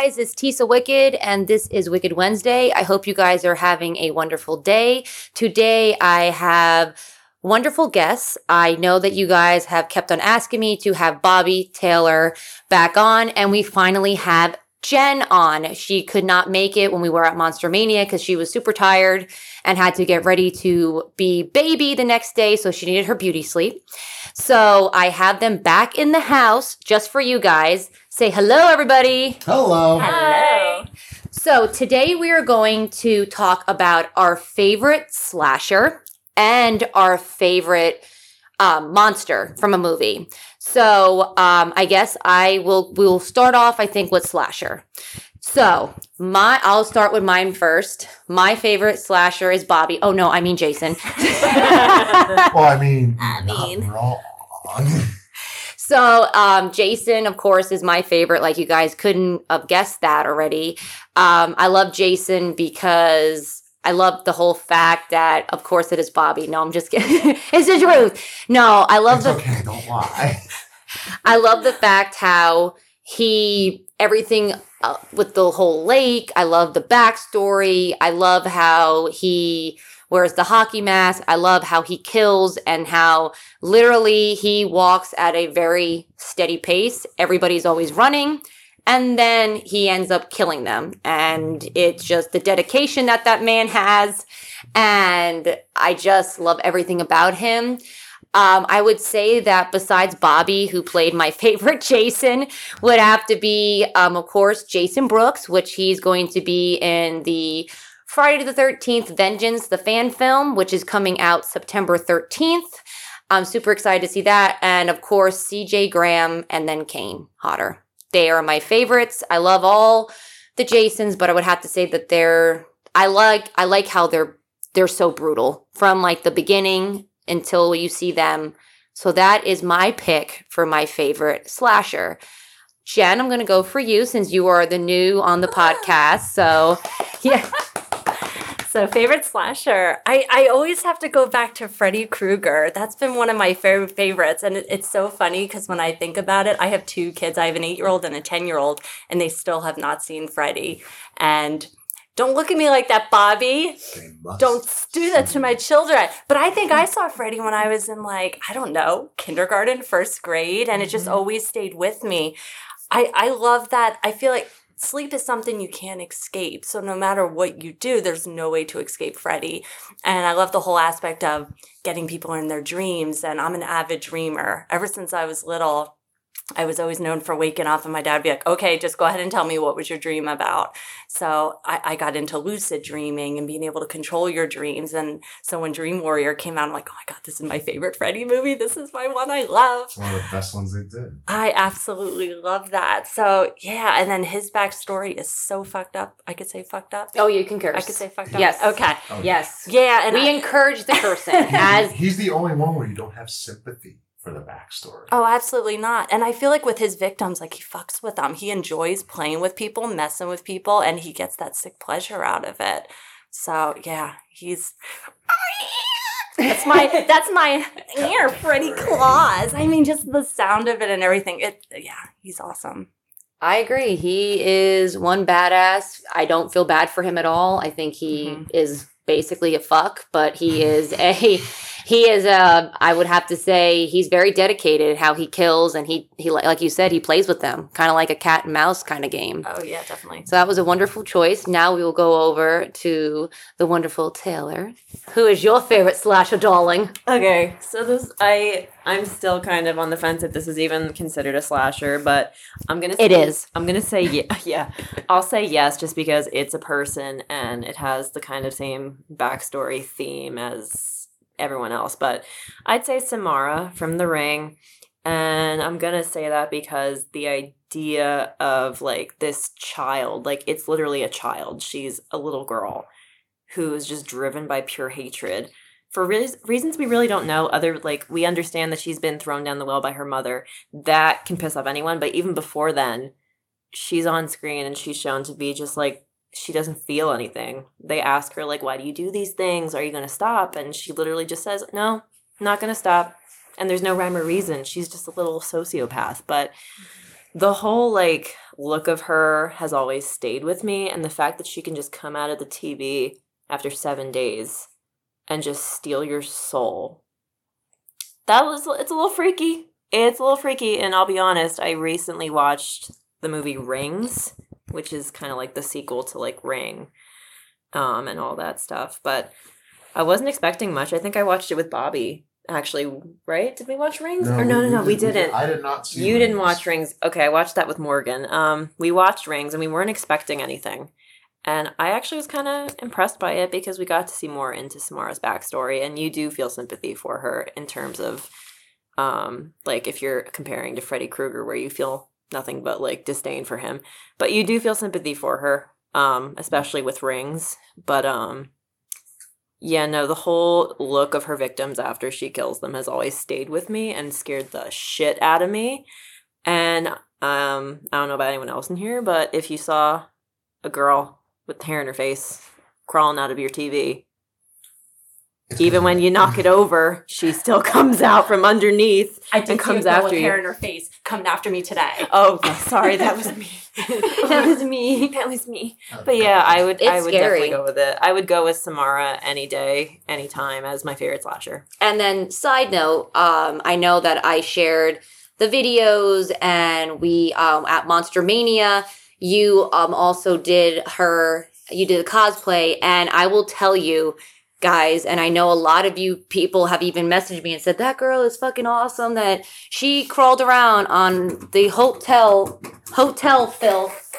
Guys, it's Tisa Wicked, and this is Wicked Wednesday. I hope you guys are having a wonderful day. Today, I have wonderful guests. I know that you guys have kept on asking me to have Bobby Taylor back on, and we finally have Jen on. She could not make it when we were at Monster Mania because she was super tired and had to get ready to be baby the next day, so she needed her beauty sleep. So I have them back in the house just for you guys. Say hello, everybody. Hello. Hello. So today we are going to talk about our favorite slasher and our favorite um, monster from a movie. So um, I guess I will we'll start off I think with slasher. So my I'll start with mine first. My favorite slasher is Bobby. Oh no, I mean Jason. Well, I mean, I mean- not wrong. So, um, Jason, of course, is my favorite. Like you guys couldn't have guessed that already. Um, I love Jason because I love the whole fact that, of course, it is Bobby. No, I'm just kidding. it's the truth. No, I love It's the okay, don't lie. I love the fact how he everything uh, with the whole lake. I love the backstory. I love how he wears the hockey mask. I love how he kills and how literally he walks at a very steady pace. Everybody's always running. And then he ends up killing them. And it's just the dedication that that man has. And I just love everything about him. Um, I would say that besides Bobby, who played my favorite Jason, would have to be, um, of course, Jason Brooks, which he's going to be in the Friday the 13th Vengeance, the fan film, which is coming out September 13th. I'm super excited to see that. And of course, CJ Graham and then Kane Hodder. They are my favorites. I love all the Jasons, but I would have to say that they're I like I like how they're they're so brutal from like the beginning until you see them. So that is my pick for my favorite slasher. Jen, I'm going to go for you since you are the new on the podcast. So, yeah. So favorite slasher, I, I always have to go back to Freddy Krueger. That's been one of my favorite favorites, and it, it's so funny because when I think about it, I have two kids. I have an eight year old and a ten year old, and they still have not seen Freddy. And don't look at me like that, Bobby. Don't do that to my children. But I think I saw Freddy when I was in like I don't know kindergarten, first grade, and it just always stayed with me. I I love that. I feel like sleep is something you can't escape. So no matter what you do, there's no way to escape Freddy. And I love the whole aspect of getting people in their dreams. And I'm an avid dreamer. Ever since I was little, I was always known for waking up and my dad would be like, okay, just go ahead and tell me what was your dream about. So I, I got into lucid dreaming and being able to control your dreams. And so when Dream Warrior came out, I'm like, oh my God, this is my favorite Freddy movie. This is my one I love. It's one of the best ones they did. I absolutely love that. So yeah, and then his backstory is so fucked up. I could say fucked up. Oh, you can curse. I could say fucked up. Yes. Okay. Oh, Yes. Yeah, and we I- encourage the cursing as He's the only one where you don't have sympathy for the backstory. Oh, absolutely not. And I feel like with his victims, like he fucks with them. He enjoys playing with people, messing with people, and he gets that sick pleasure out of it. So yeah, he's that's my that's my ear, Freddy Claus. I mean, just the sound of it and everything. It yeah, he's awesome. I agree. He is one badass. I don't feel bad for him at all. I think he Mhm. is basically a fuck, but he is a he is a I would have to say he's very dedicated how he kills and he he like you said he plays with them, kind of like a cat and mouse kind of game. Oh yeah, definitely. So that was a wonderful choice. Now we will go over to the wonderful Taylor. Who is your favorite slasher darling? Okay, so this I I'm still kind of on the fence if this is even considered a slasher, but I'm gonna. It say- is. I'm gonna say yeah. Yeah, I'll say yes, just because it's a person and it has the kind of same backstory theme as everyone else. But I'd say Samara from The Ring. And I'm going to say that because the idea of like this child, like it's literally a child. She's a little girl who is just driven by pure hatred for re- reasons we really don't know other like we understand that she's been thrown down the well by her mother that can piss off anyone but even before then she's on screen and she's shown to be just like she doesn't feel anything. They ask her like why do you do these things? Are you going to stop? And she literally just says no not going to stop. And there's no rhyme or reason. She's just a little sociopath. But the whole like look of her has always stayed with me. And the fact that she can just come out of the tv after seven days and just steal your soul. That was it's a little freaky. It's a little freaky, and I'll be honest, I recently watched the movie Rings, which is kind of like the sequel to like Ring, um, and all that stuff. But I wasn't expecting much. I think I watched it with Bobby. Actually, right? Did we watch Rings? or no, no, no, we didn't. I did not see. You didn't watch Rings. Okay, I watched that with Morgan. Um, we watched Rings, and we weren't expecting anything. And I actually was kind of impressed by it because we got to see more into Samara's backstory, and you do feel sympathy for her in terms of, um, like if you're comparing to Freddy Krueger, where you feel nothing but like disdain for him, but you do feel sympathy for her, um, especially with Rings. But um, yeah, no, the whole look of her victims after she kills them has always stayed with me and scared the shit out of me. And um, I don't know about anyone else in here, but if you saw a girl with hair in her face crawling out of your TV. It's Even when you knock it over, she still comes out from underneath. I did And see comes a girl after with hair in her face coming after me today. Oh, sorry, that was me. that was me. That was me. But yeah, I would. It's I would scary. definitely go with it. I would go with Samara any day, anytime as my favorite slasher. And then, side note, um, I know that I shared the videos, and we um, at Monster Mania, you um, also did her, you did a cosplay, and I will tell you, guys, and I know a lot of you people have even messaged me and said that girl is fucking awesome. That she crawled around on the hotel hotel filth,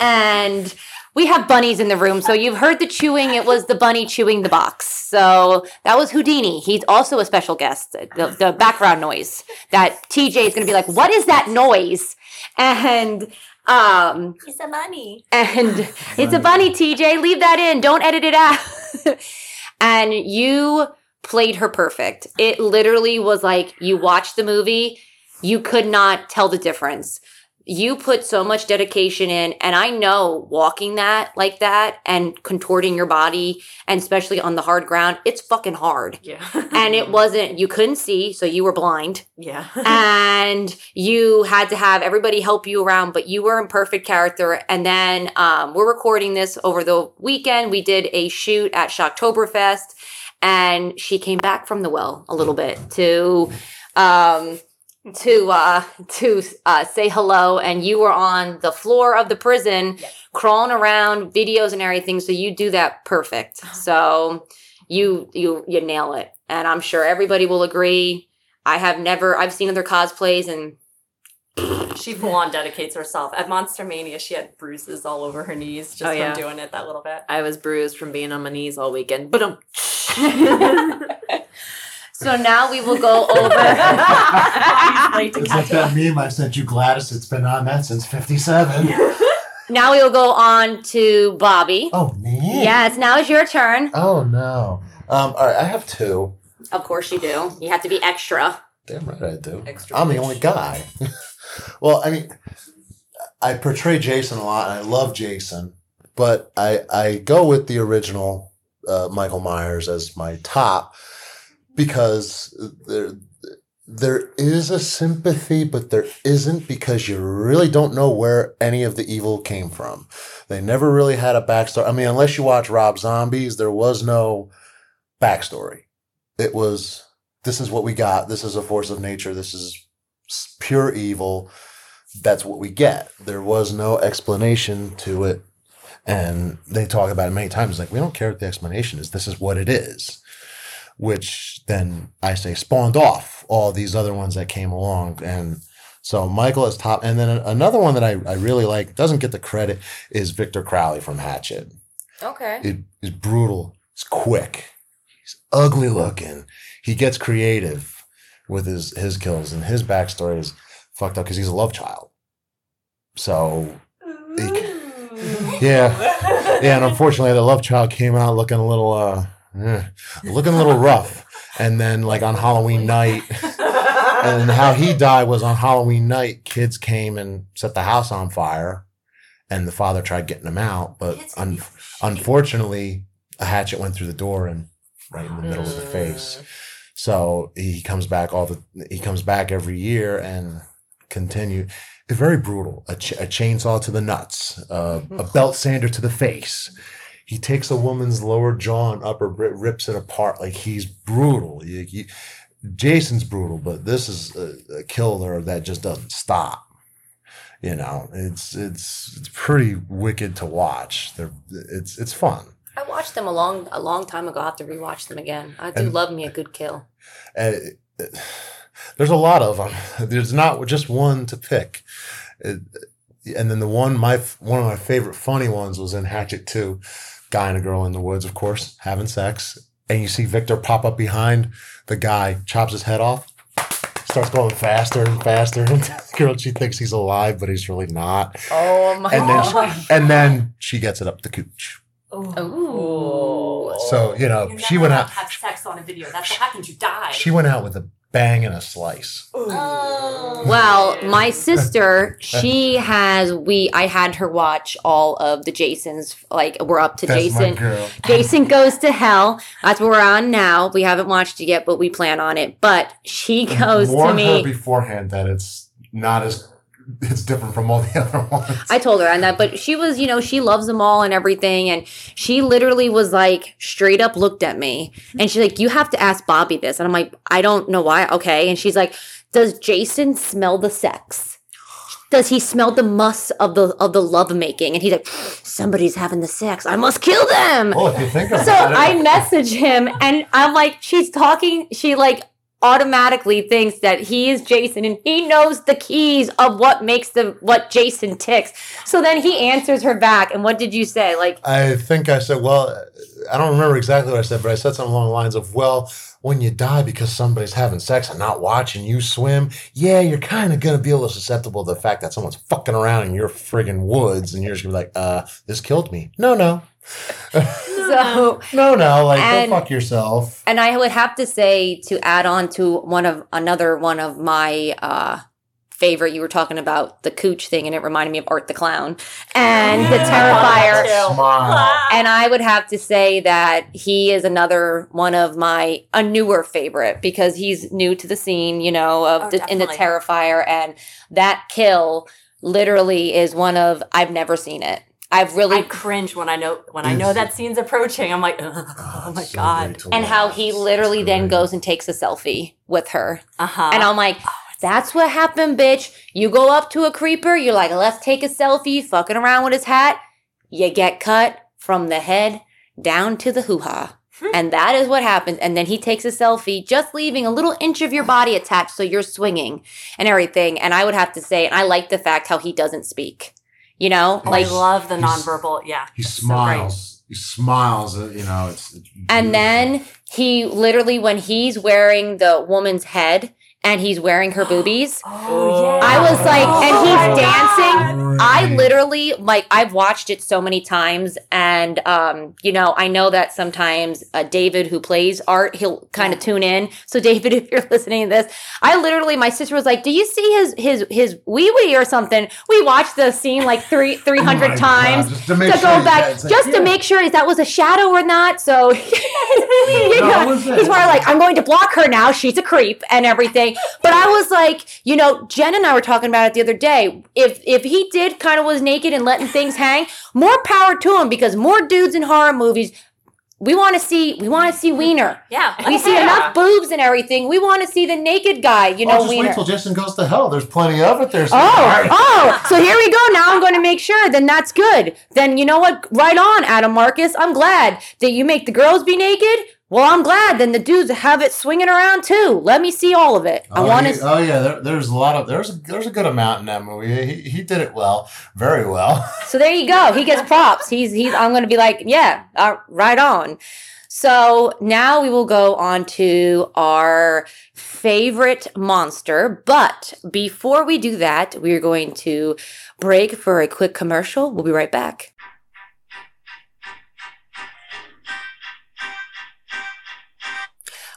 and we have bunnies in the room, so you've heard the chewing. It was the bunny chewing the box. So that was Houdini. He's also a special guest. The, the background noise that TJ is going to be like, "What is that noise?" And um, It's a bunny. and it's a bunny. TJ, leave that in. Don't edit it out. and you played her perfect. It literally was like you watched the movie, you could not tell the difference. You put so much dedication in, and I know walking that like that and contorting your body, and especially on the hard ground, it's fucking hard. Yeah. And it wasn't, you couldn't see, so you were blind Yeah. and you had to have everybody help you around, but you were in perfect character. And then um, we're recording this over the weekend. We did a shoot at Shocktoberfest, and she came back from the well a little bit to um, to uh, to uh, say hello. And you were on the floor of the prison, crawling around, videos and everything. So you do that perfect. So you you you nail it, and I'm sure everybody will agree. I have never I've seen other cosplays and She full on dedicates herself. At Monster Mania, she had bruises all over her knees just Oh, from doing it that little bit. I was bruised from being on my knees all weekend. But um. so now we will go over late It's like that meme I sent you, Gladys. It's been on that since '57. now we will go on to Bobby. oh man. Yes, now is your turn. Oh no. Um. All right. I have two. Of course you do. You have to be extra. Damn right I do. Extra I'm the only guy. well, I mean, I portray Jason a lot, and I love Jason, but I I go with the original uh, Michael Myers as my top because there there is a sympathy, but there isn't because you really don't know where any of the evil came from. They never really had a backstory. I mean, unless you watch Rob Zombies, there was no backstory. It was this is what we got. This is a force of nature. This is pure evil. That's what we get. There was no explanation to it. And they talk about it many times. Like, we don't care what the explanation is. This is what it is. Which then I say spawned off all these other ones that came along. And so Michael is top. And then another one that I, I really like, doesn't get the credit, is Victor Crowley from Hatchet. Okay. It is brutal. It's quick. He's ugly looking. He gets creative with his his kills, and his backstory is fucked up because he's a love child. So, he- yeah, yeah, and unfortunately, the love child came out looking a little, uh, eh, looking a little rough. And then, like on Halloween night, and how he died was on Halloween night. Kids came and set the house on fire, and the father tried getting them out, but un- unfortunately, a hatchet went through the door and right in the middle of the face. So he comes back all the he comes back every year and continue. It's very brutal. A, ch- a chainsaw to the nuts, uh, a belt sander to the face. He takes a woman's lower jaw and upper ri- rips it apart. Like he's brutal. You- you- Jason's brutal, but this is a, a killer that just doesn't stop. You know, it's it's it's pretty wicked to watch. They're, it's it's fun. I watched them a long a long time ago. I have to rewatch them again. I do And- love me a good kill. Uh, there's a lot of them. There's not just one to pick. Uh, and then the one my one of my favorite funny ones was in Hatchet Two, guy and a girl in the woods, of course, having sex, and you see Victor pop up behind the guy, chops his head off, starts going faster and faster. And the girl, she thinks he's alive, but he's really not. Oh my And then she, and then she gets it up the cooch. Oh. Ooh. So you know she went out. Have sex on a video. That's what happens. You die. She went out with a bang and a slice. Oh. Well, my sister, she has we I had her watch all of the Jasons. Like we're up to That's Jason. my girl. Jason goes to hell. That's what we're on now. We haven't watched it yet, but we plan on it. But she goes to Warn her me. beforehand that it's not as it's different from all the other ones. I told her and that, but she was, you know, she loves them all and everything. And she literally was like, straight up looked at me and she's like, You have to ask Bobby this. And I'm like, I don't know why. Okay. And she's like, Does Jason smell the sex? Does he smell the muss of the of the love making? And he's like, Somebody's having the sex. I must kill them. well, if you think So I message him and I'm like, she's talking, she like automatically thinks that he is Jason and he knows the keys of what makes the what Jason ticks. So then he answers her back. And what did you say? Like, I think I said, well, I don't remember exactly what I said, but I said something along the lines of, well, when you die because somebody's having sex and not watching you swim, yeah, you're kind of going to be a little susceptible to the fact that someone's fucking around in your friggin' woods and you're just to be like, uh, this killed me. No, no. so No, no. Like, And- go fuck yourself. and I would have to say to add on to one of another one of my uh favorite you were talking about the cooch thing and it reminded me of Art the Clown and the Terrifier. Smile. And I would have to say that he is another one of my a newer favorite because he's new to the scene, you know, of Oh, the, in the. Terrifier, and that kill literally is one of I've never seen it. I've really I cringe when I know when I know that scene's approaching. I'm like, oh my So god. and how he literally It's then great. goes and takes a selfie with her, Uh huh. and I'm like. That's what happened, bitch. You go up to a creeper, you're like, let's take a selfie, fucking around with his hat. You get cut from the head down to the hoo ha. and that is what happens. And then he takes a selfie, just leaving a little inch of your body attached so you're swinging and everything. And I would have to say, and I like the fact how he doesn't speak. You know, like I love the he's- nonverbal. Yeah, He it's so smiles. he smiles. uh, You know, it's. it's And then he literally, when he's wearing the woman's head and he's wearing her boobies, Oh yeah. I was like, and Oh he's my dancing. Great. I literally like I've watched it so many times, and um, you know, I know that sometimes uh, David, who plays art, he'll kind of tune in. So, David, if you're listening to this, I literally, my sister was like, "Do you see his his his wee wee or something?" We watched the scene like three three Oh my hundred God, times just to, to make go back, yeah, like, just yeah. to make sure if that was a shadow or not. So, you know, it was it. he's more like, "I'm going to block her now. She's a creep and everything." But I was like, you know, Jen and I were talking about it the other day. If if he did kind of was naked and letting things hang, more power to him because more dudes in horror movies. We want to see we want to see Wiener. Yeah, We see Yeah. enough boobs and everything. We want to see the naked guy, you know, oh, just Wiener. wait till Jason goes to hell. There's plenty of it. There's Oh, oh, so here we go. Now I'm going to make sure. Then that's good. Then you know what? Right on, Adam Marcus. I'm glad that you make the girls be naked. Well, I'm glad. Then the dudes have it swinging around too. Let me see all of it. I Oh, want to. Oh yeah, there, there's a lot of there's a, there's a good amount in that movie. He, he did it well, very well. So there you go. He gets props. He's he's. I'm going to be like, yeah, uh, right on. So now we will go on to our favorite monster. But before we do that, we are going to break for a quick commercial. We'll be right back.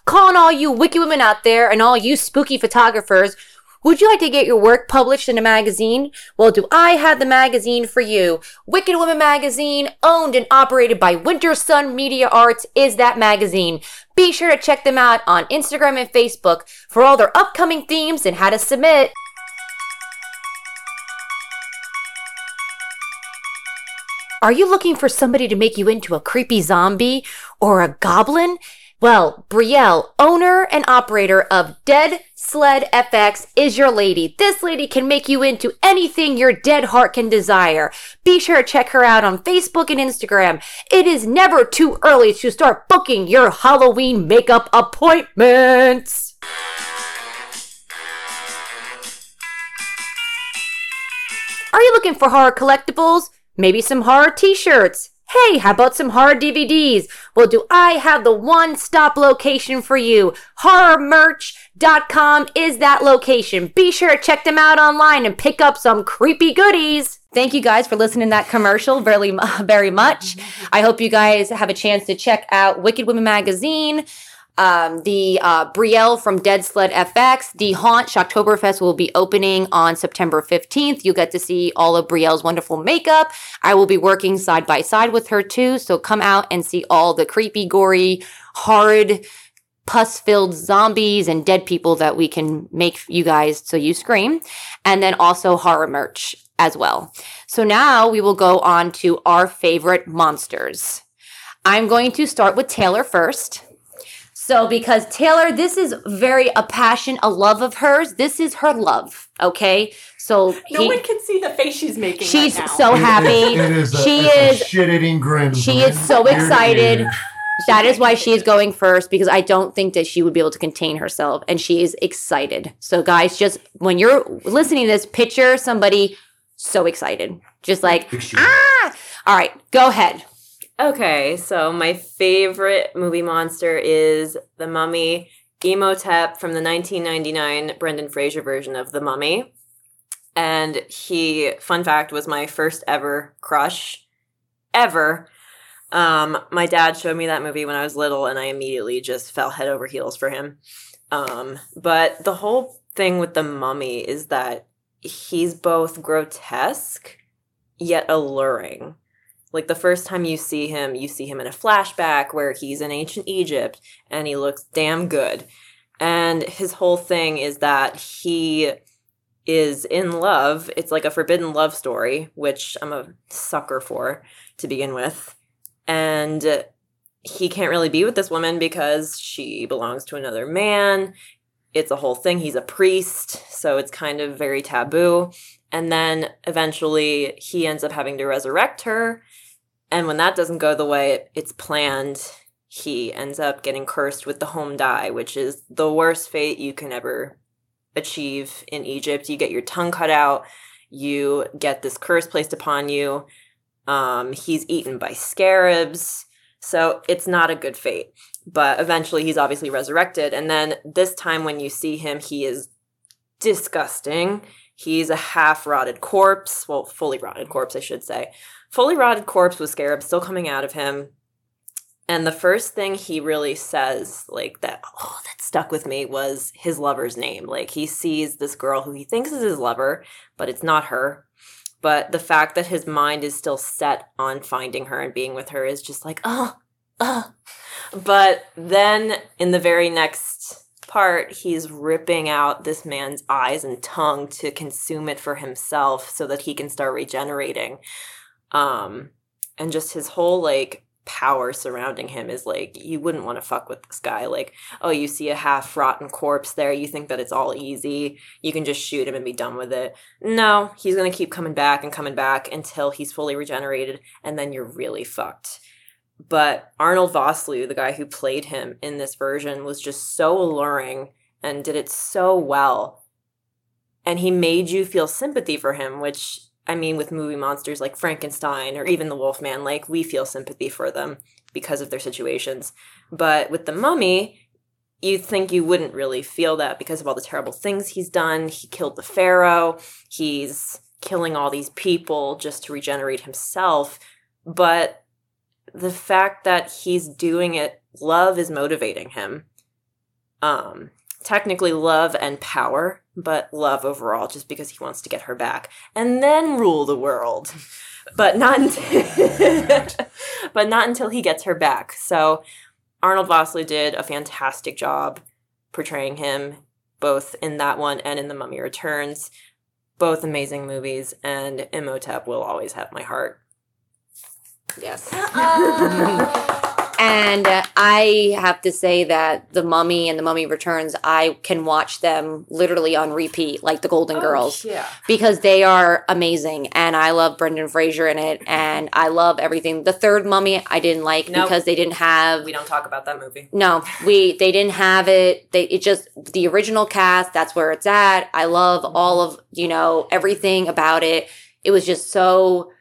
Calling all you wicked women out there and all you spooky photographers. Would you like to get your work published in a magazine? Well, do I have the magazine for you? Wicked Women Magazine, owned and operated by Winter Sun Media Arts, is that magazine. Be sure to check them out on Instagram and Facebook for all their upcoming themes and how to submit. Are you looking for somebody to make you into a creepy zombie or a goblin? Well, Brielle, owner and operator of Dead Sled FX, is your lady. This lady can make you into anything your dead heart can desire. Be sure to check her out on Facebook and Instagram. It is never too early to start booking your Halloween makeup appointments. Are you looking for horror collectibles? Maybe some horror t shirts? Hey, how about some horror DVDs? Well, do I have the one stop location for you? Horrormerch.com is that location. Be sure to check them out online and pick up some creepy goodies. Thank you guys for listening to that commercial very, very much. I hope you guys have a chance to check out Wicked Women Magazine. Um, the uh, Brielle from Dead Sled FX, the Haunt Shocktoberfest will be opening on September 15th. You'll get to see all of Brielle's wonderful makeup. I will be working side by side with her too. So come out and see all the creepy, gory, horrid, pus filled zombies and dead people that we can make you guys so you scream. And then also horror merch as well. So now we will go on to our favorite monsters. I'm going to start with Taylor first. So, because Taylor, this is very a passion, a love of hers. This is her love. Okay. So No he- one can see the face she's making. she's right now. so happy. It is a, she it's is. shit-eating grin. She from is so excited. That is why she is going first because I don't think that she would be able to contain herself and she is excited. So guys, just when you're listening to this, picture somebody so excited. Just like ah! All right, go ahead. Okay, so my favorite movie monster is The Mummy Imhotep from the 1999 Brendan Fraser version of The Mummy. And he, fun fact, was my first ever crush ever. Um, my dad showed me that movie when I was little, and I immediately just fell head over heels for him. Um, but the whole thing with the mummy is that he's both grotesque yet alluring. Like the first time you see him, you see him in a flashback where he's in ancient Egypt and he looks damn good. And his whole thing is that he is in love. It's like a forbidden love story, which I'm a sucker for to begin with. And he can't really be with this woman because she belongs to another man. It's a whole thing. He's a priest, so it's kind of very taboo. And then eventually he ends up having to resurrect her. And when that doesn't go the way it's planned, he ends up getting cursed with the Hom-Dai, which is the worst fate you can ever achieve in Egypt. You get your tongue cut out, you get this curse placed upon you. Um, he's eaten by scarabs. So it's not a good fate. But eventually he's obviously resurrected. And then this time when you see him, he is disgusting. He's a half rotted corpse. Well, fully rotted corpse, I should say. Fully rotted corpse with scarabs still coming out of him. And the first thing he really says, like that, oh, that stuck with me was his lover's name. Like he sees this girl who he thinks is his lover, but it's not her. But the fact that his mind is still set on finding her and being with her is just like, oh, oh. But then in the very next part, he's ripping out this man's eyes and tongue to consume it for himself so that he can start regenerating. Um, and just his whole like power surrounding him is like you wouldn't want to fuck with this guy. Like oh you see a half rotten corpse there you think that it's all easy you can just shoot him and be done with it. No he's going to keep coming back and coming back until he's fully regenerated and then you're really fucked. But arnold vosloo the guy who played him in this version was just so alluring and did it so well. And he made you feel sympathy for him which I mean, with movie monsters like Frankenstein or even the Wolfman, like we feel sympathy for them because of their situations. But with the mummy, you'd think you wouldn't really feel that because of all the terrible things he's done. He killed the pharaoh. He's killing all these people just to regenerate himself. But the fact that he's doing it, love is motivating him. Um, technically love and power, but love overall, just because he wants to get her back and then rule the world. But not until, but not until he gets her back. So Arnold Vosloo did a fantastic job portraying him, both in that one and in The Mummy Returns. Both amazing movies, and Imhotep will always have my heart. Yes. and uh, I have to say that The Mummy and The Mummy Returns, I can watch them literally on repeat, like The Golden Girls, yeah. because they are amazing. And I love Brendan Fraser in it, and I love everything. The third Mummy, I didn't like Nope. because they didn't have. We don't talk about that movie. No, we they didn't have it. They it just the original cast. That's where it's at. I love all of you know everything about it. It was just so.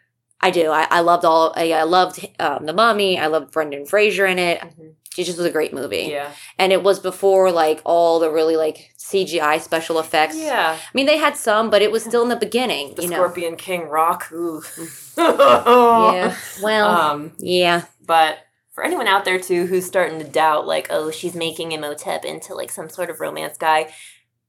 I do. I, I loved all. I, I loved um, the Mummy. I loved Brendan Fraser in it. It just was a great movie. Yeah. And it was before like all the really like CGI special effects. Yeah. I mean, they had some, but it was still in the beginning. The you know. Scorpion King Rock. Ooh. Yeah. Well. Um, yeah. but for anyone out there too who's starting to doubt, like, oh, she's making Imhotep into like some sort of romance guy.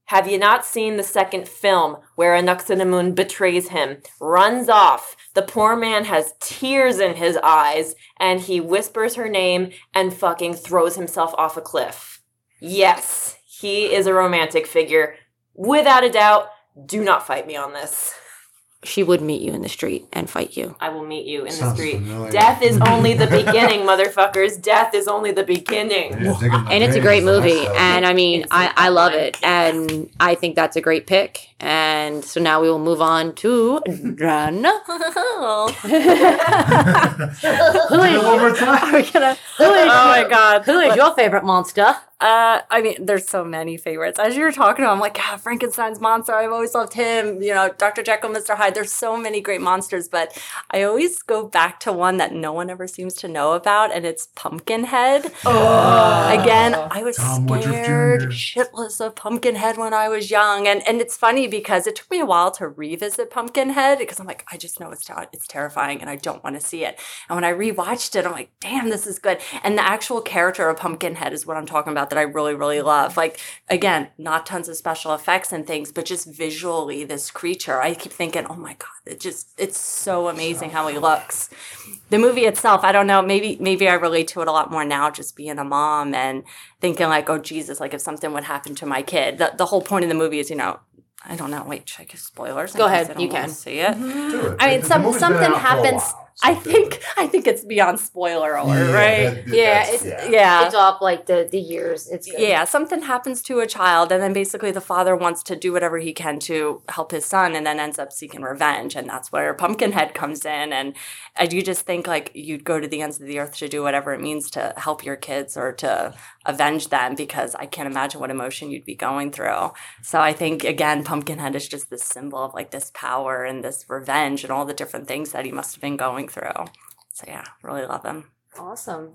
Have you not seen the second film where Anck-su-namun betrays him, runs off? The poor man has tears in his eyes, and he whispers her name and fucking throws himself off a cliff. Yes, he is a romantic figure. Without a doubt, do not fight me on this. She would meet you in the street and fight you. I will meet you in the street. familiar. Death is only the beginning, motherfuckers. Death is only the beginning. and it's a great movie and i mean I, I love it and i think that's a great pick and so now we will move on to Dran. who is One more time. are gonna who is Oh my god. who is your favorite monster Uh, I mean, there's so many favorites. As you were talking, I'm like, God, Frankenstein's monster. I've always loved him. You know, Dr. Jekyll, Mr. Hyde. There's so many great monsters, but I always go back to one that no one ever seems to know about, and it's Pumpkinhead. Oh. Again, I was Tom scared shitless of Pumpkinhead when I was young, and and it's funny because it took me a while to revisit Pumpkinhead because I'm like, I just know it's it's terrifying, and I don't want to see it. And when I rewatched it, I'm like, damn, this is good. And the actual character of Pumpkinhead is what I'm talking about that I really, really love. Like, again, not tons of special effects and things, but just visually, this creature, I keep thinking, oh my God, it just, it's so amazing how he looks. The movie itself, I don't know, maybe, maybe I relate to it a lot more now, just being a mom and thinking like, oh Jesus, like if something would happen to my kid. The, the whole point of the movie is, you know, I don't know. Wait, should I give spoilers? Go ahead, you can. see it. Do it. I mean, some, something out for a happens. While, I think I think it's beyond spoiler alert, right? that- Yeah, that's- it's- Yeah. it's off like the the years it's good. Yeah, something happens to a child, and then basically the father wants to do whatever he can to help his son, and then ends up seeking revenge, and that's where Pumpkinhead comes in. And I do just think like you'd go to the ends of the earth to do whatever it means to help your kids or to avenge them, because I can't imagine what emotion you'd be going through. So I think again, Pumpkinhead is just this symbol of like this power and this revenge and all the different things that he must have been going through. So yeah, really love them. awesome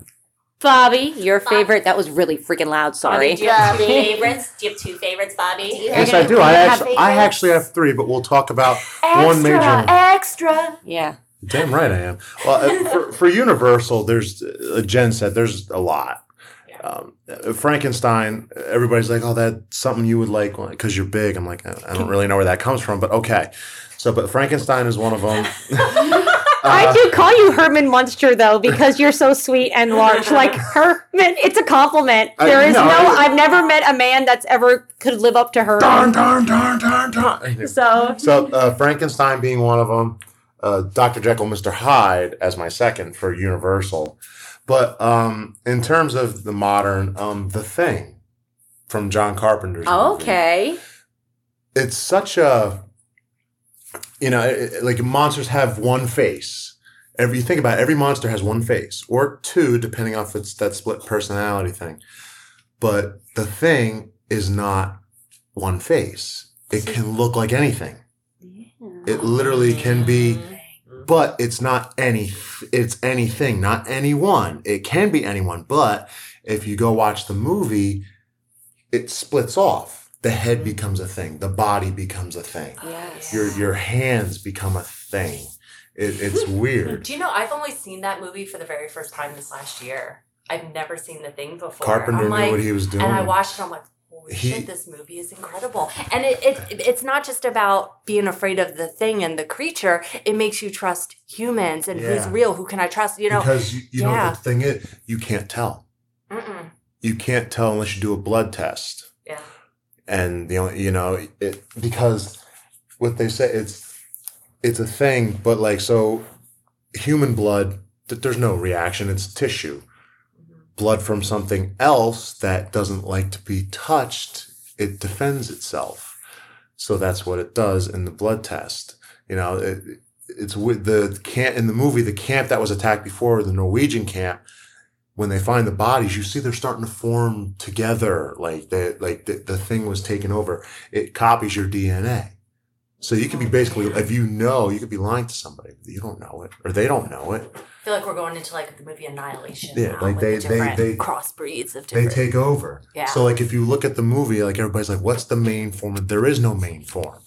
bobby your favorite that was really freaking loud sorry Do you have two favorites? Do you have two favorites, Bobby? Yes, I do. I actually, I actually have three, but we'll talk about one major. one. extra. yeah Damn right I am. Well, uh, for, for Universal, there's uh, Jen said there's a lot. Um, uh, Frankenstein, everybody's like, oh, that's something you would like because you're big. I'm like, I I don't really know where that comes from, but okay. So, but Frankenstein is one of them. I do call you Herman Munster though because you're so sweet and large. Like Herman, it's a compliment. I- There is no, no, I- I've never met a man that's ever could live up to Darn, Herman. darn, darn, darn, darn. So So, uh, Frankenstein being one of them, uh, Dr. Jekyll, Mr. Hyde as my second for Universal. But um, in terms of the modern, um, The Thing from John Carpenter's. movie. okay, it's such a you know like monsters have one face every you think about it, every monster has one face or two depending off it's that split personality thing but the thing is not one face it can look like anything It literally can be, mm-hmm. but it's not any. It's anything, not anyone. It can be anyone, but if you go watch the movie, it splits off. The head becomes a thing. The body becomes a thing. Yes. Your your hands become a thing. It, it's hmm. weird. Do you know I've only seen that movie for the very first time this last year. I've never seen the thing before. Carpenter knew like, what he was doing. And I watched it. I'm like, holy He- shit, this movie is incredible. And it, it it's not just about being afraid of the thing and the creature. It makes you trust humans and who's real. Who can I trust? You know. because you, you know yeah. what the thing is, you can't tell. Mm-mm. You can't tell unless you do a blood test. Yeah. And the only you know it because what they say it's it's a thing but like so human blood th- there's no reaction it's tissue. Blood from something else that doesn't like to be touched it defends itself. So that's what it does in the blood test you know it, it's with the camp in the movie the camp that was attacked before the norwegian camp when they find the bodies, you see they're starting to form together. Like the like the, the thing was taken over. It copies your DNA. So you could be oh. basically, if you know, you could be lying to somebody. You don't know it, or they don't know it. I feel like we're going into like the movie Annihilation. Yeah, now, like they- the they- they- crossbreeds of different. They take over. Yeah. So like if you look at the movie, like everybody's like, "What's the main form?" There is no main form.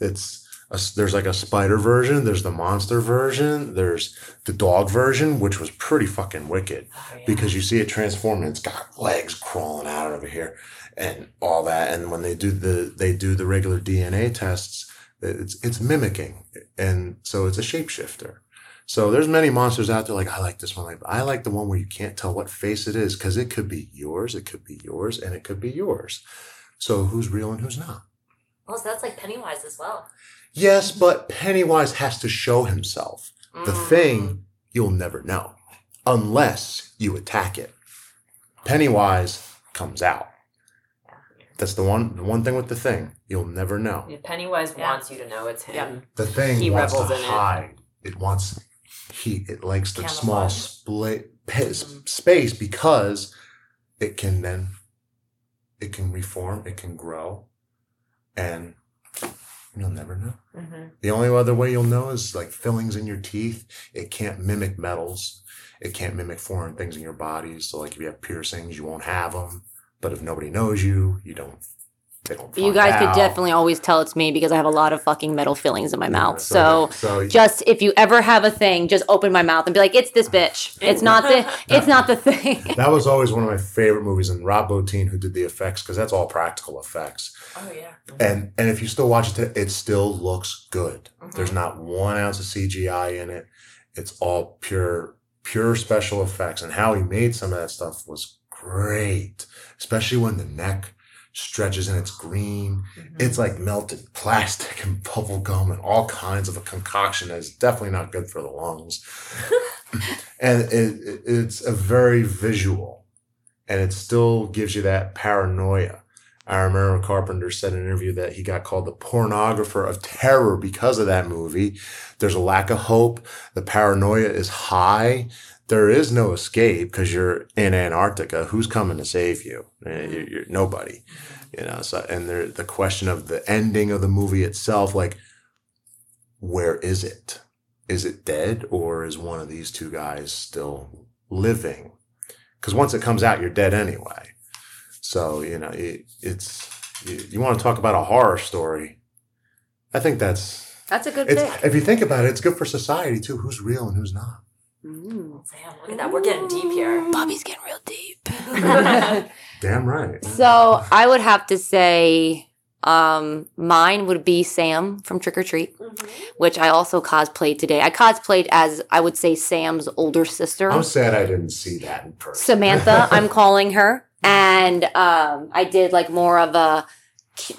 It's a, there's like a spider version. There's the monster version. There's the dog version, which was pretty fucking wicked. Oh, yeah. because you see it transform and it's got legs crawling out over here and all that and when they do the they do the regular dna tests it's it's mimicking and so it's a shapeshifter so there's many monsters out there like i like this one like i like the one where you can't tell what face it is because it could be yours it could be yours and it could be yours so who's real and who's not oh, so that's like Pennywise as well. Yes but pennywise has to show himself the Mm. thing you'll never know unless you attack it. Pennywise comes out. That's the one the one thing with the thing. You'll never know. Yeah, Pennywise Yeah. wants you to know it's him. Yeah. The thing He wants to revels in it. hide. It. wants heat. It likes the small Camouflage. split pa- space because it can then it can reform, it can grow, and you'll never know. Mm-hmm. The only other way you'll know is like fillings in your teeth. It can't mimic metals. It can't mimic foreign things in your body. So like if you have piercings, you won't have them. But if nobody knows you, you don't. They you guys out. could definitely always tell it's me because I have a lot of fucking metal fillings in my mouth. So, so just if you ever have a thing, just open my mouth and be like, "It's this bitch. It's not the. It's not the thing." that was always one of my favorite movies, and Rob Bottin who did the effects because that's all practical effects. Oh yeah. And and if you still watch it, today, it still looks good. Mhm. There's not one ounce of CGI in it. It's all pure pure special effects, and how he made some of that stuff was great, especially when the neck stretches and it's green. Mm-hmm. It's like melted plastic and bubble gum and all kinds of a concoction that is definitely not good for the lungs. and it, it- it's a very visual, and it still gives you that paranoia. I remember Carpenter said in an interview that he got called the pornographer of terror because of that movie. There's a lack of hope. The paranoia is high. There is no escape because you're in Antarctica. Who's coming to save you? Eh, You're, you're nobody, you know. So, and there, the question of the ending of the movie itself, like, where is it? Is it dead, or is one of these two guys still living? Because once it comes out, you're dead anyway. So you know, it, it's you, you want to talk about a horror story. I think that's That's a good if you think about it, it's good for society too. Who's real and who's not. Ooh. Damn, look at that. We're getting deep here. Bobby's getting real deep. Damn right. so I would have to say, um, mine would be Sam from Trick or Treat, which I also cosplayed today. I cosplayed as I would say Sam's older sister. I'm sad I didn't see that in person. Samantha, I'm calling her. And um, I did like more of a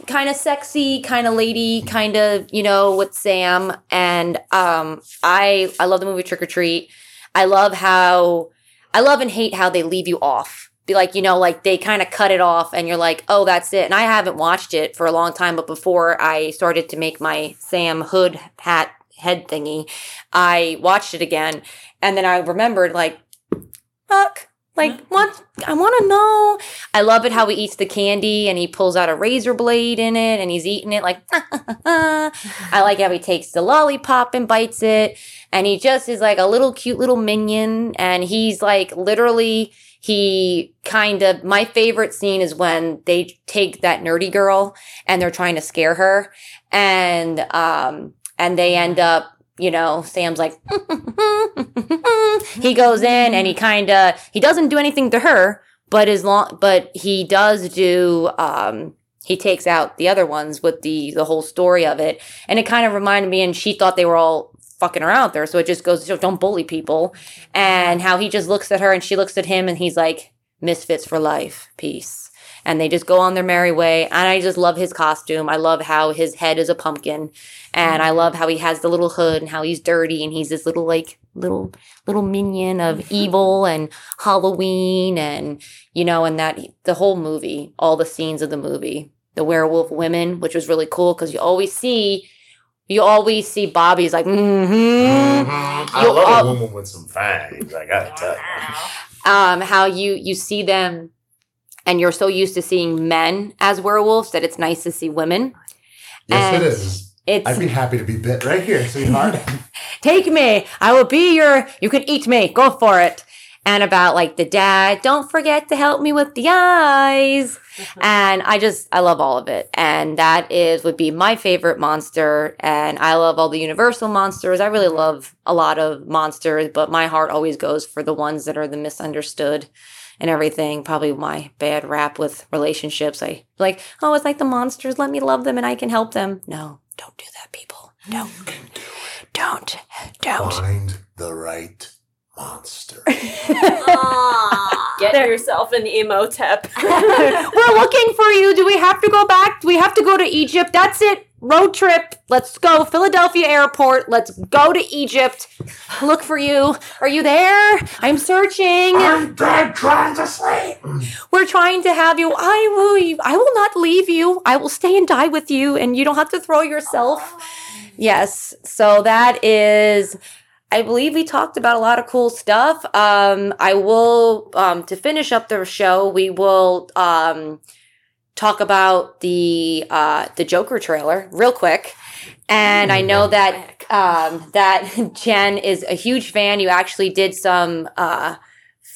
kind of sexy, kind of lady, kind of, you know, with Sam. And um, I I love the movie Trick or Treat. I love how I love and hate how they leave you off. Be like, you know, like they kind of cut it off and you're like, oh, that's it. And I haven't watched it for a long time, but before I started to make my Sam hood hat head thingy, I watched it again. And then I remembered, like, fuck, Like, what? I want to know. I love it how he eats the candy and he pulls out a razor blade in it and he's eating it like. I like how he takes the lollipop and bites it, and he just is like a little cute little minion, and he's like literally. He kind of my favorite scene is when they take that nerdy girl and they're trying to scare her, and um and they end up you know, Sam's like, he goes in and he kind of, he doesn't do anything to her, but as long, but he does do, um, he takes out the other ones with the, the whole story of it. And it kind of reminded me, and she thought they were all fucking around out there. So it just goes, don't bully people. And how he just looks at her and she looks at him and he's like, misfits for life, piece. and they just go on their merry way. And I just love his costume. I love how his head is a pumpkin, and I love how he has the little hood and how he's dirty and he's this little like little little minion of evil and Halloween and you know and that the whole movie, all the scenes of the movie, the werewolf women, which was really cool because you always see. You always see Bobby's like, mm-hmm. I love all- a woman with some fangs. I gotta tell you. um, how you you see them and you're so used to seeing men as werewolves that it's nice to see women. Yes, And it is. It's I'd be happy to be bit right here, sweetheart. take me, I will be your, you can eat me, go for it. And about like the dad, don't forget to help me with the eyes. and I just, I love all of it. And that is, would be my favorite monster. And I love all the universal monsters. I really love a lot of monsters, but my heart always goes for the ones that are the misunderstood and everything. Probably my bad rap with relationships. I like, oh, it's like the monsters. Let me love them and I can help them. No, don't do that, people. Don't. Don't. Don't. Find the right monster. Get yourself an Imhotep. We're looking for you. Do we have to go back? Do we have to go to Egypt? That's it. Road trip. Let's go. Philadelphia airport. Let's go to Egypt. Look for you. Are you there? I'm searching. I'm dead trying to sleep. We're trying to have you. I will. I will not leave you. I will stay and die with you, and you don't have to throw yourself. Yes. So that is. I believe we talked about a lot of cool stuff. Um, I will um, to finish up the show. We will um, talk about the uh, the Joker trailer real quick. And I know that um, that Jen is a huge fan. You actually did some uh,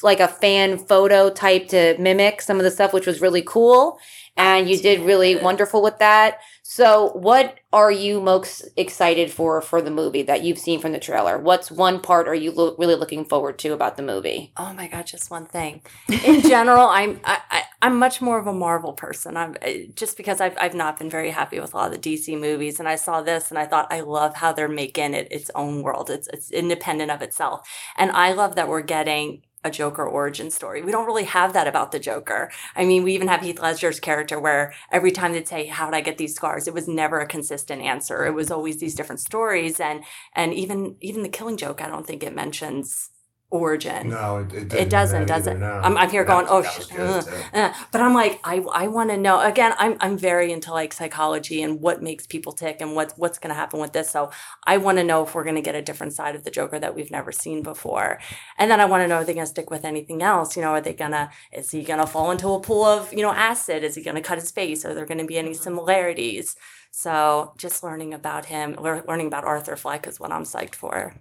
like a fan photo type to mimic some of the stuff, which was really cool. And you did really wonderful with that. So, what are you most excited for for the movie that you've seen from the trailer? What's one part are you lo- really looking forward to about the movie? Oh my god, just one thing. In general, I'm I, I, I'm much more of a Marvel person. I'm just because I've I've not been very happy with a lot of the DC movies, and I saw this and I thought I love how they're making it its own world. It's it's independent of itself, and I love that we're getting a Joker origin story. We don't really have that about the Joker. I mean, we even have Heath Ledger's character where every time they'd say, "How did I get these scars?" It was never a consistent answer. It was always these different stories, and and even even the Killing Joke, I don't think it mentions origin. No, it, it doesn't. It doesn't, does it? no. I'm, I'm here going, oh shit. uh, uh." But I'm like, I, I want to know. Again, I'm, I'm very into like psychology and what makes people tick and what's, what's going to happen with this. So I want to know if we're going to get a different side of the Joker that we've never seen before. And then I want to know, are they going to stick with anything else? You know, are they going to, is he going to fall into a pool of, you know, acid? Is he going to cut his face? Are there going to be any similarities? So just learning about him, lear- learning about Arthur Fleck is what I'm psyched for.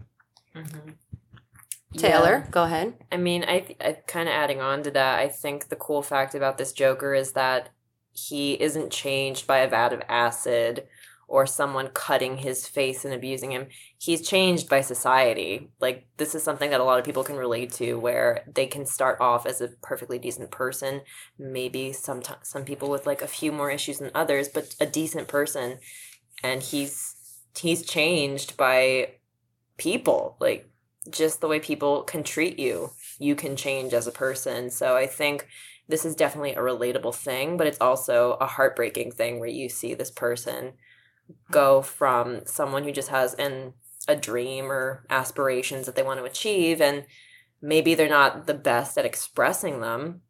Taylor, go ahead. I mean, I, th- I kind of adding on to that. I think the cool fact about this Joker is that he isn't changed by a vat of acid or someone cutting his face and abusing him. He's changed by society. Like this is something that a lot of people can relate to, where they can start off as a perfectly decent person. Maybe some some people with like a few more issues than others, but a decent person, and he's he's changed by people. Like just the way people can treat you, you can change as a person. So I think this is definitely a relatable thing, but it's also a heartbreaking thing where you see this person go mm-hmm. from someone who just has an a dream or aspirations that they want to achieve and maybe they're not the best at expressing them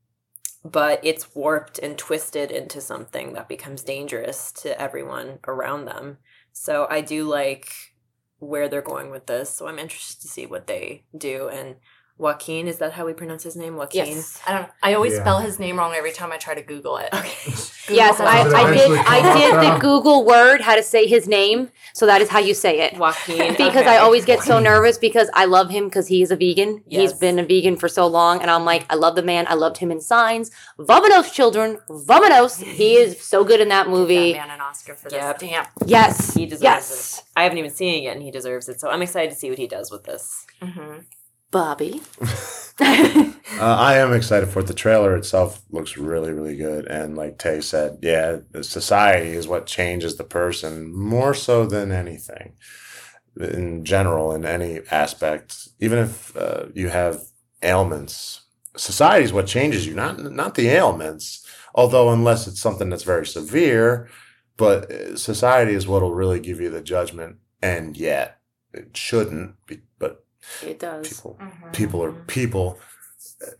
but it's warped and twisted into something that becomes dangerous to everyone around them so i do like where they're going with this. So I'm interested to see what they do. And Joaquin, is that how we pronounce his name? Joaquin. Yes. I don't. I always Yeah. spell his name wrong every time I try to Google it. Google Yes, I, I did. I did the? Google word how to say his name, so that is how you say it. Joaquin. Because okay. I always get so nervous because I love him because he is a vegan. He's been a vegan for so long, and I'm like, I love the man. I loved him in Signs. Vamanos, children, Vamanos. He is so good in that That movie. man an Oscar for Yep. this. Damn. Yes, He deserves yes, it. I haven't even seen it yet, and he deserves it. So I'm excited to see what he does with this. Mm-hmm. Bobby. Uh, I am excited for it. The trailer itself looks really, really good. And like Tay said, yeah, society is what changes the person more so than anything in general, in any aspect. Even if uh, you have ailments, society is what changes you, not not the ailments. Although, unless it's something that's very severe, but uh, society is what will really give you the judgment. And yet, it shouldn't. Be, it does. people Mm-hmm. people are people.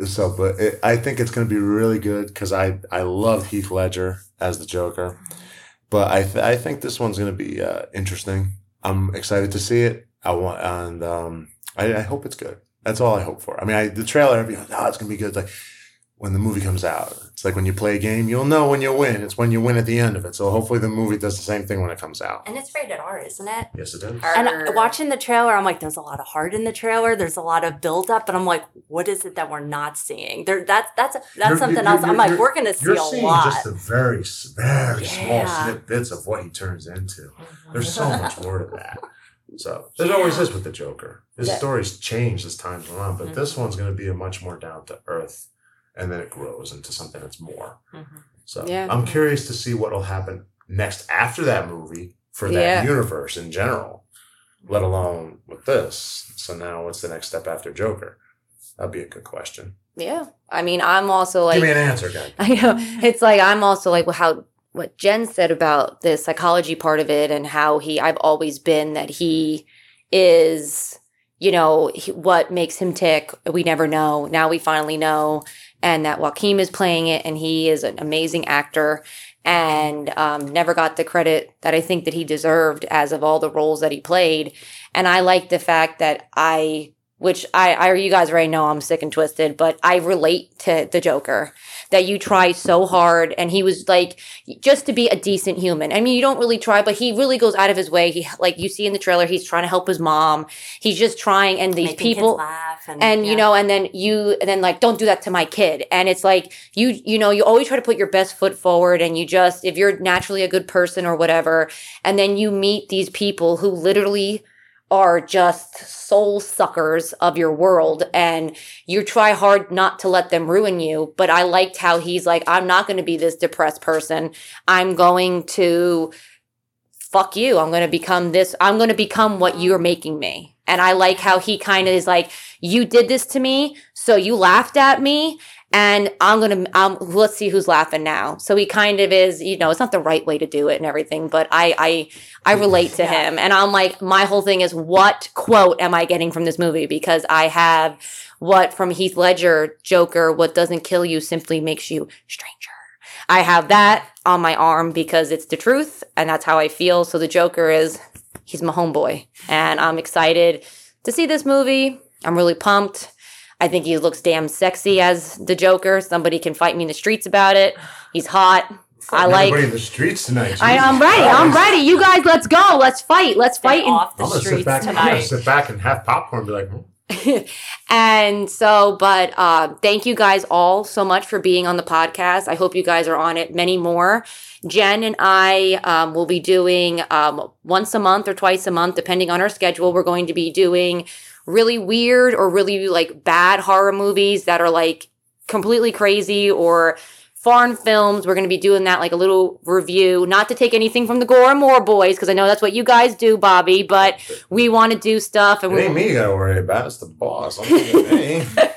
So, but it, I think it's going to be really good because I I love Heath Ledger as the Joker, but I th- I think this one's going to be uh, interesting. I'm excited to see it. I want and um I, I hope it's good. That's all I hope for. I mean, I, the trailer, I'd oh, it's going to be good. It's like when the movie comes out, it's like when you play a game, you'll know when you win. It's when you win at the end of it. So hopefully the movie does the same thing when it comes out. And it's rated R, isn't it? Yes, it does. And watching the trailer, I'm like, there's a lot of heart in the trailer. There's a lot of build up, but I'm like, what is it that we're not seeing? There, that's that's that's You're- something you're- else. I'm you're- like, you're- we're gonna see You're a seeing lot. just the very, s- very small Yeah. snippets of what he turns into. There's so much more to that. So there's always this with the Joker. His Yeah. stories change as time goes on, but mm-hmm. this one's going to be a much more down to earth, and then it grows into something that's more. Mhm. So Yeah. I'm curious to see what will happen next after that movie for that Yeah. universe in general, let alone with this. So now, what's the next step after Joker? That'd be a good question. Yeah, I mean, I'm also like, Give me an answer, guy. I know it's like I'm also like well, how what Jen said about the psychology part of it and how he I've always been that he is you know he, what makes him tick we never know now we finally know and that Joaquin is playing it and he is an amazing actor. And um, never got the credit that I think that he deserved as of all the roles that he played. And I like the fact that I which I, I you guys already know I'm sick and twisted, but I relate to the Joker that you try so hard and he was like just to be a decent human. I mean, you don't really try, but he really goes out of his way. He like you see in the trailer, he's trying to help his mom. He's just trying and these Making people laugh and, and you know and then you and then like don't do that to my kid and it's like you you know you always try to put your best foot forward and you just if you're naturally a good person or whatever and then you meet these people who literally are just soul suckers of your world and you try hard not to let them ruin you. But i liked how he's like i'm not going to be this depressed person. I'm going to fuck you. I'm going to become this i'm going to become what you're making me. And i like how he kind of is like you did this to me so you laughed at me and i'm gonna um, let's see who's laughing now. So he kind of is you know it's not the right way to do it and everything but i i i relate to Yeah. him. And i'm like my whole thing is what quote am i getting from this movie? Because i have what from heath ledger joker what doesn't kill you simply makes you stranger. I have that on my arm because it's the truth and that's how i feel. So the joker is he's my homeboy. And i'm excited to see this movie. I'm really pumped I think he looks damn sexy as the Joker. Somebody can fight me in the streets about it. He's hot. I like. Everybody in the streets tonight. I, I'm Jesus ready. I'm ready. You guys, let's go. Let's fight. Let's fight. And, off the I'm gonna sit streets back. I'm gonna sit back and have popcorn. And be like, hmm. and so, but uh, thank you guys all so much for being on the podcast. I hope you guys are on it many more. Jen and I um, will be doing um, once a month or twice a month, depending on our schedule. We're going to be doing really weird or really like bad horror movies that are like completely crazy or foreign films. We're going to be doing that like a little review, not to take anything from the Gore and More boys, because I know that's what you guys do, Bobby, but we want to do stuff and It we ain't me you gotta worry about. It's the boss. I'm thinking, hey, I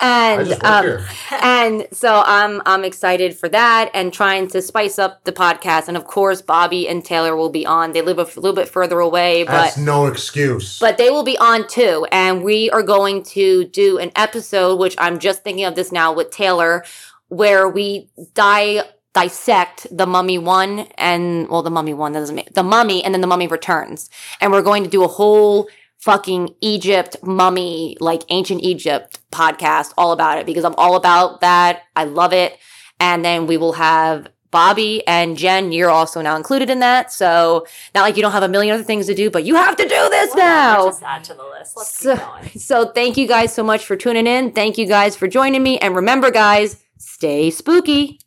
and um, and so I'm I'm excited for that and trying to spice up the podcast. And of course, Bobby and Taylor will be on. They live a f- little bit further away, but That's no excuse. but they will be on too. And we are going to do an episode, which I'm just thinking of this now with Taylor, where we die dissect the mummy one and well the mummy one that doesn't make the mummy and then the mummy returns and we're going to do a whole fucking Egypt mummy, like ancient Egypt podcast all about it because I'm all about that. I love it. And then we will have Bobby and Jen, you're also now included in that. So not like you don't have a million other things to do, but you have to do this Whatever, now. Just add to the list. Let's So, keep going. so thank you guys so much for tuning in. Thank you guys for joining me. And remember, guys, stay spooky.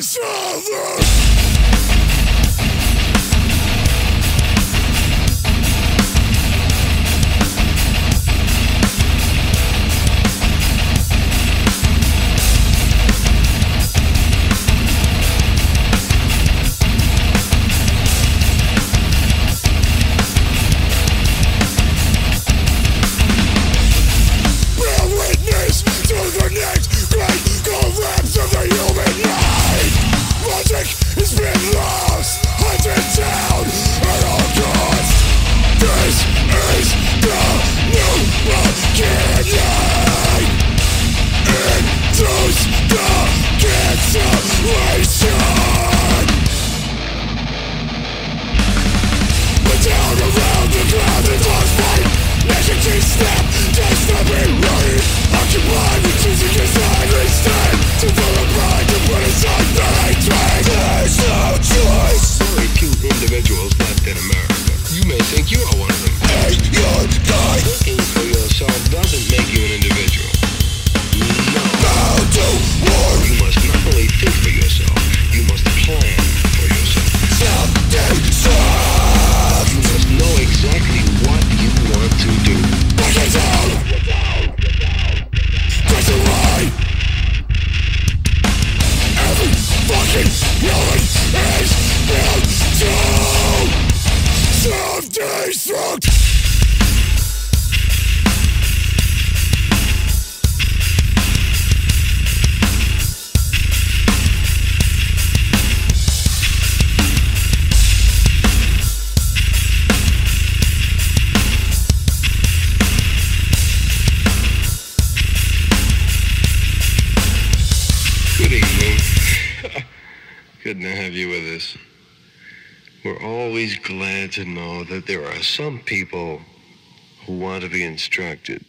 Bear some people who want to be instructed.